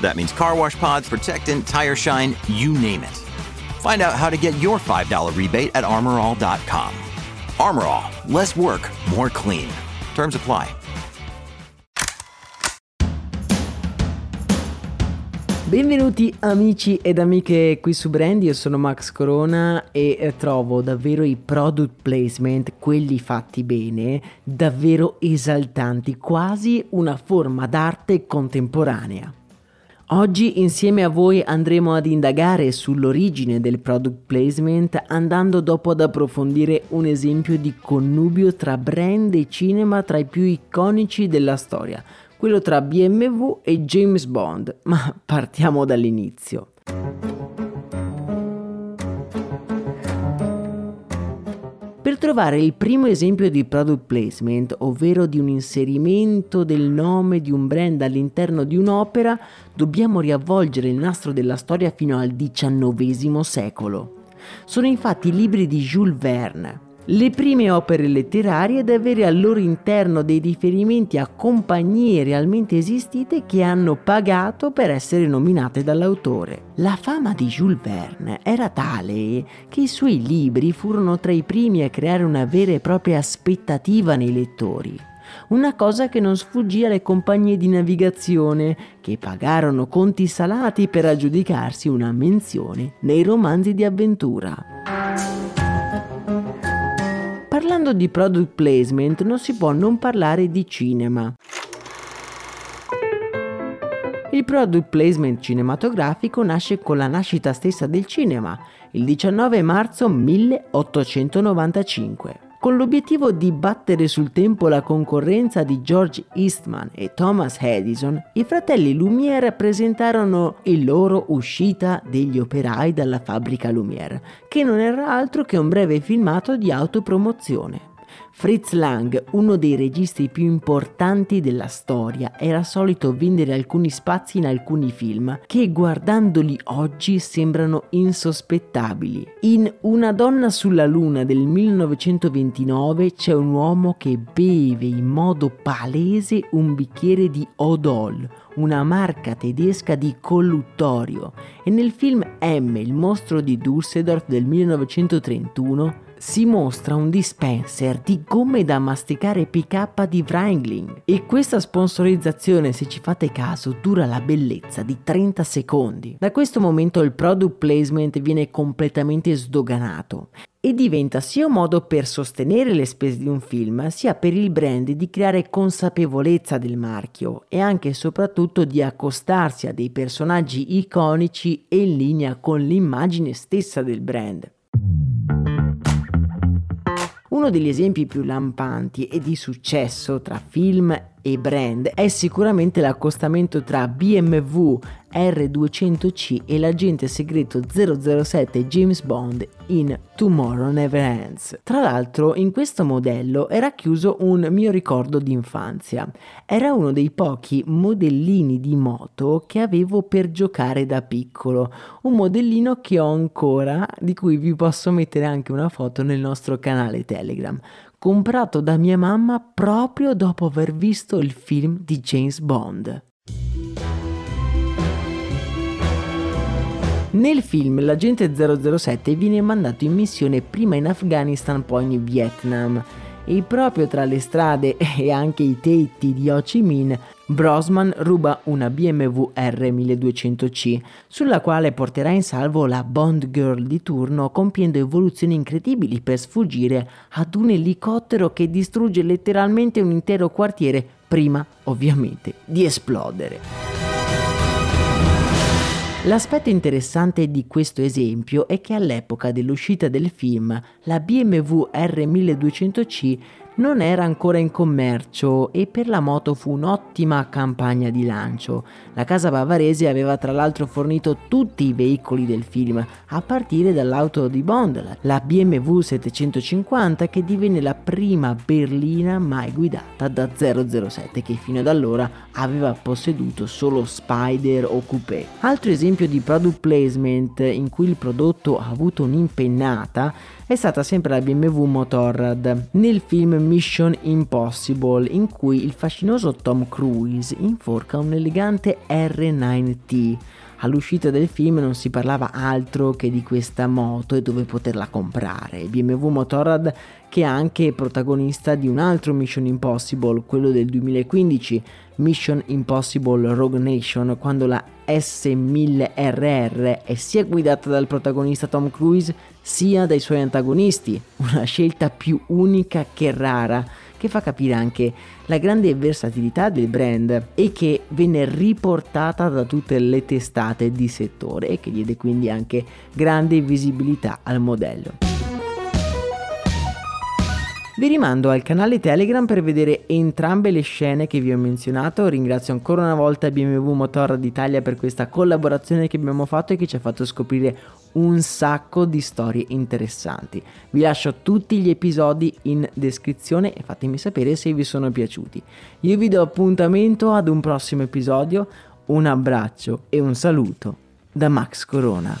That means car wash pods, protectant, tire shine, you name it. Find out how to get your $5 rebate at armorall.com. Armorall, less work, more clean. Terms apply. Benvenuti amici ed amiche qui su Brand, io sono Max Corona e eh, trovo davvero i product placement, quelli fatti bene, davvero esaltanti, quasi una forma d'arte contemporanea. Oggi insieme a voi andremo ad indagare sull'origine del product placement andando dopo ad approfondire un esempio di connubio tra brand e cinema tra i più iconici della storia, quello tra BMW e James Bond, ma partiamo dall'inizio. Trovare il primo esempio di product placement, ovvero di un inserimento del nome di un brand all'interno di un'opera, dobbiamo riavvolgere il nastro della storia fino al XIX secolo. Sono infatti i libri di Jules Verne, le prime opere letterarie ad avere al loro interno dei riferimenti a compagnie realmente esistite che hanno pagato per essere nominate dall'autore. La fama di Jules Verne era tale che i suoi libri furono tra i primi a creare una vera e propria aspettativa nei lettori. Una cosa che non sfuggì alle compagnie di navigazione, che pagarono conti salati per aggiudicarsi una menzione nei romanzi di avventura. Parlando di product placement non si può non parlare di cinema. Il product placement cinematografico nasce con la nascita stessa del cinema, il 19 marzo 1895 con l'obiettivo di battere sul tempo la concorrenza di George Eastman e Thomas Edison, i fratelli Lumière presentarono il loro Uscita degli operai dalla fabbrica Lumière, che non era altro che un breve filmato di autopromozione. Fritz Lang, uno dei registi più importanti della storia, era solito vendere alcuni spazi in alcuni film che guardandoli oggi sembrano insospettabili. In Una donna sulla luna del 1929 c'è un uomo che beve in modo palese un bicchiere di Odol, una marca tedesca di colluttorio, e nel film M, il mostro di Dusseldorf del 1931 si mostra un dispenser di gomme da masticare PK di Wrangling e questa sponsorizzazione, se ci fate caso, dura la bellezza di 30 secondi. Da questo momento il product placement viene completamente sdoganato e diventa sia un modo per sostenere le spese di un film, sia per il brand di creare consapevolezza del marchio e anche e soprattutto di accostarsi a dei personaggi iconici e in linea con l'immagine stessa del brand. Uno degli esempi più lampanti e di successo tra film e brand è sicuramente l'accostamento tra BMW R200C e l'agente segreto 007 James Bond in Tomorrow Never Ends. Tra l'altro in questo modello era chiuso un mio ricordo d'infanzia. Era uno dei pochi modellini di moto che avevo per giocare da piccolo, un modellino che ho ancora, di cui vi posso mettere anche una foto nel nostro canale Telegram comprato da mia mamma proprio dopo aver visto il film di James Bond. Nel film l'agente 007 viene mandato in missione prima in Afghanistan poi in Vietnam e proprio tra le strade e anche i tetti di Ho Chi Minh Brosman ruba una BMW R1200C, sulla quale porterà in salvo la Bond Girl di turno compiendo evoluzioni incredibili per sfuggire ad un elicottero che distrugge letteralmente un intero quartiere prima, ovviamente, di esplodere. L'aspetto interessante di questo esempio è che all'epoca dell'uscita del film la BMW R1200C non era ancora in commercio e per la moto fu un'ottima campagna di lancio. La casa bavarese aveva tra l'altro fornito tutti i veicoli del film, a partire dall'auto di Bond, la BMW 750 che divenne la prima berlina mai guidata da 007 che fino ad allora aveva posseduto solo Spider o Coupé. Altro esempio di product placement in cui il prodotto ha avuto un'impennata è stata sempre la BMW Motorrad nel film Mission Impossible in cui il fascinoso Tom Cruise inforca un elegante R9T. All'uscita del film non si parlava altro che di questa moto e dove poterla comprare. BMW Motorrad che è anche protagonista di un altro Mission Impossible, quello del 2015, Mission Impossible Rogue Nation, quando la S1000RR è sia guidata dal protagonista Tom Cruise sia dai suoi antagonisti, una scelta più unica che rara che fa capire anche la grande versatilità del brand e che venne riportata da tutte le testate di settore e che diede quindi anche grande visibilità al modello. Vi rimando al canale Telegram per vedere entrambe le scene che vi ho menzionato. Ringrazio ancora una volta BMW Motorrad d'Italia per questa collaborazione che abbiamo fatto e che ci ha fatto scoprire un sacco di storie interessanti. Vi lascio tutti gli episodi in descrizione e fatemi sapere se vi sono piaciuti. Io vi do appuntamento ad un prossimo episodio. Un abbraccio e un saluto da Max Corona.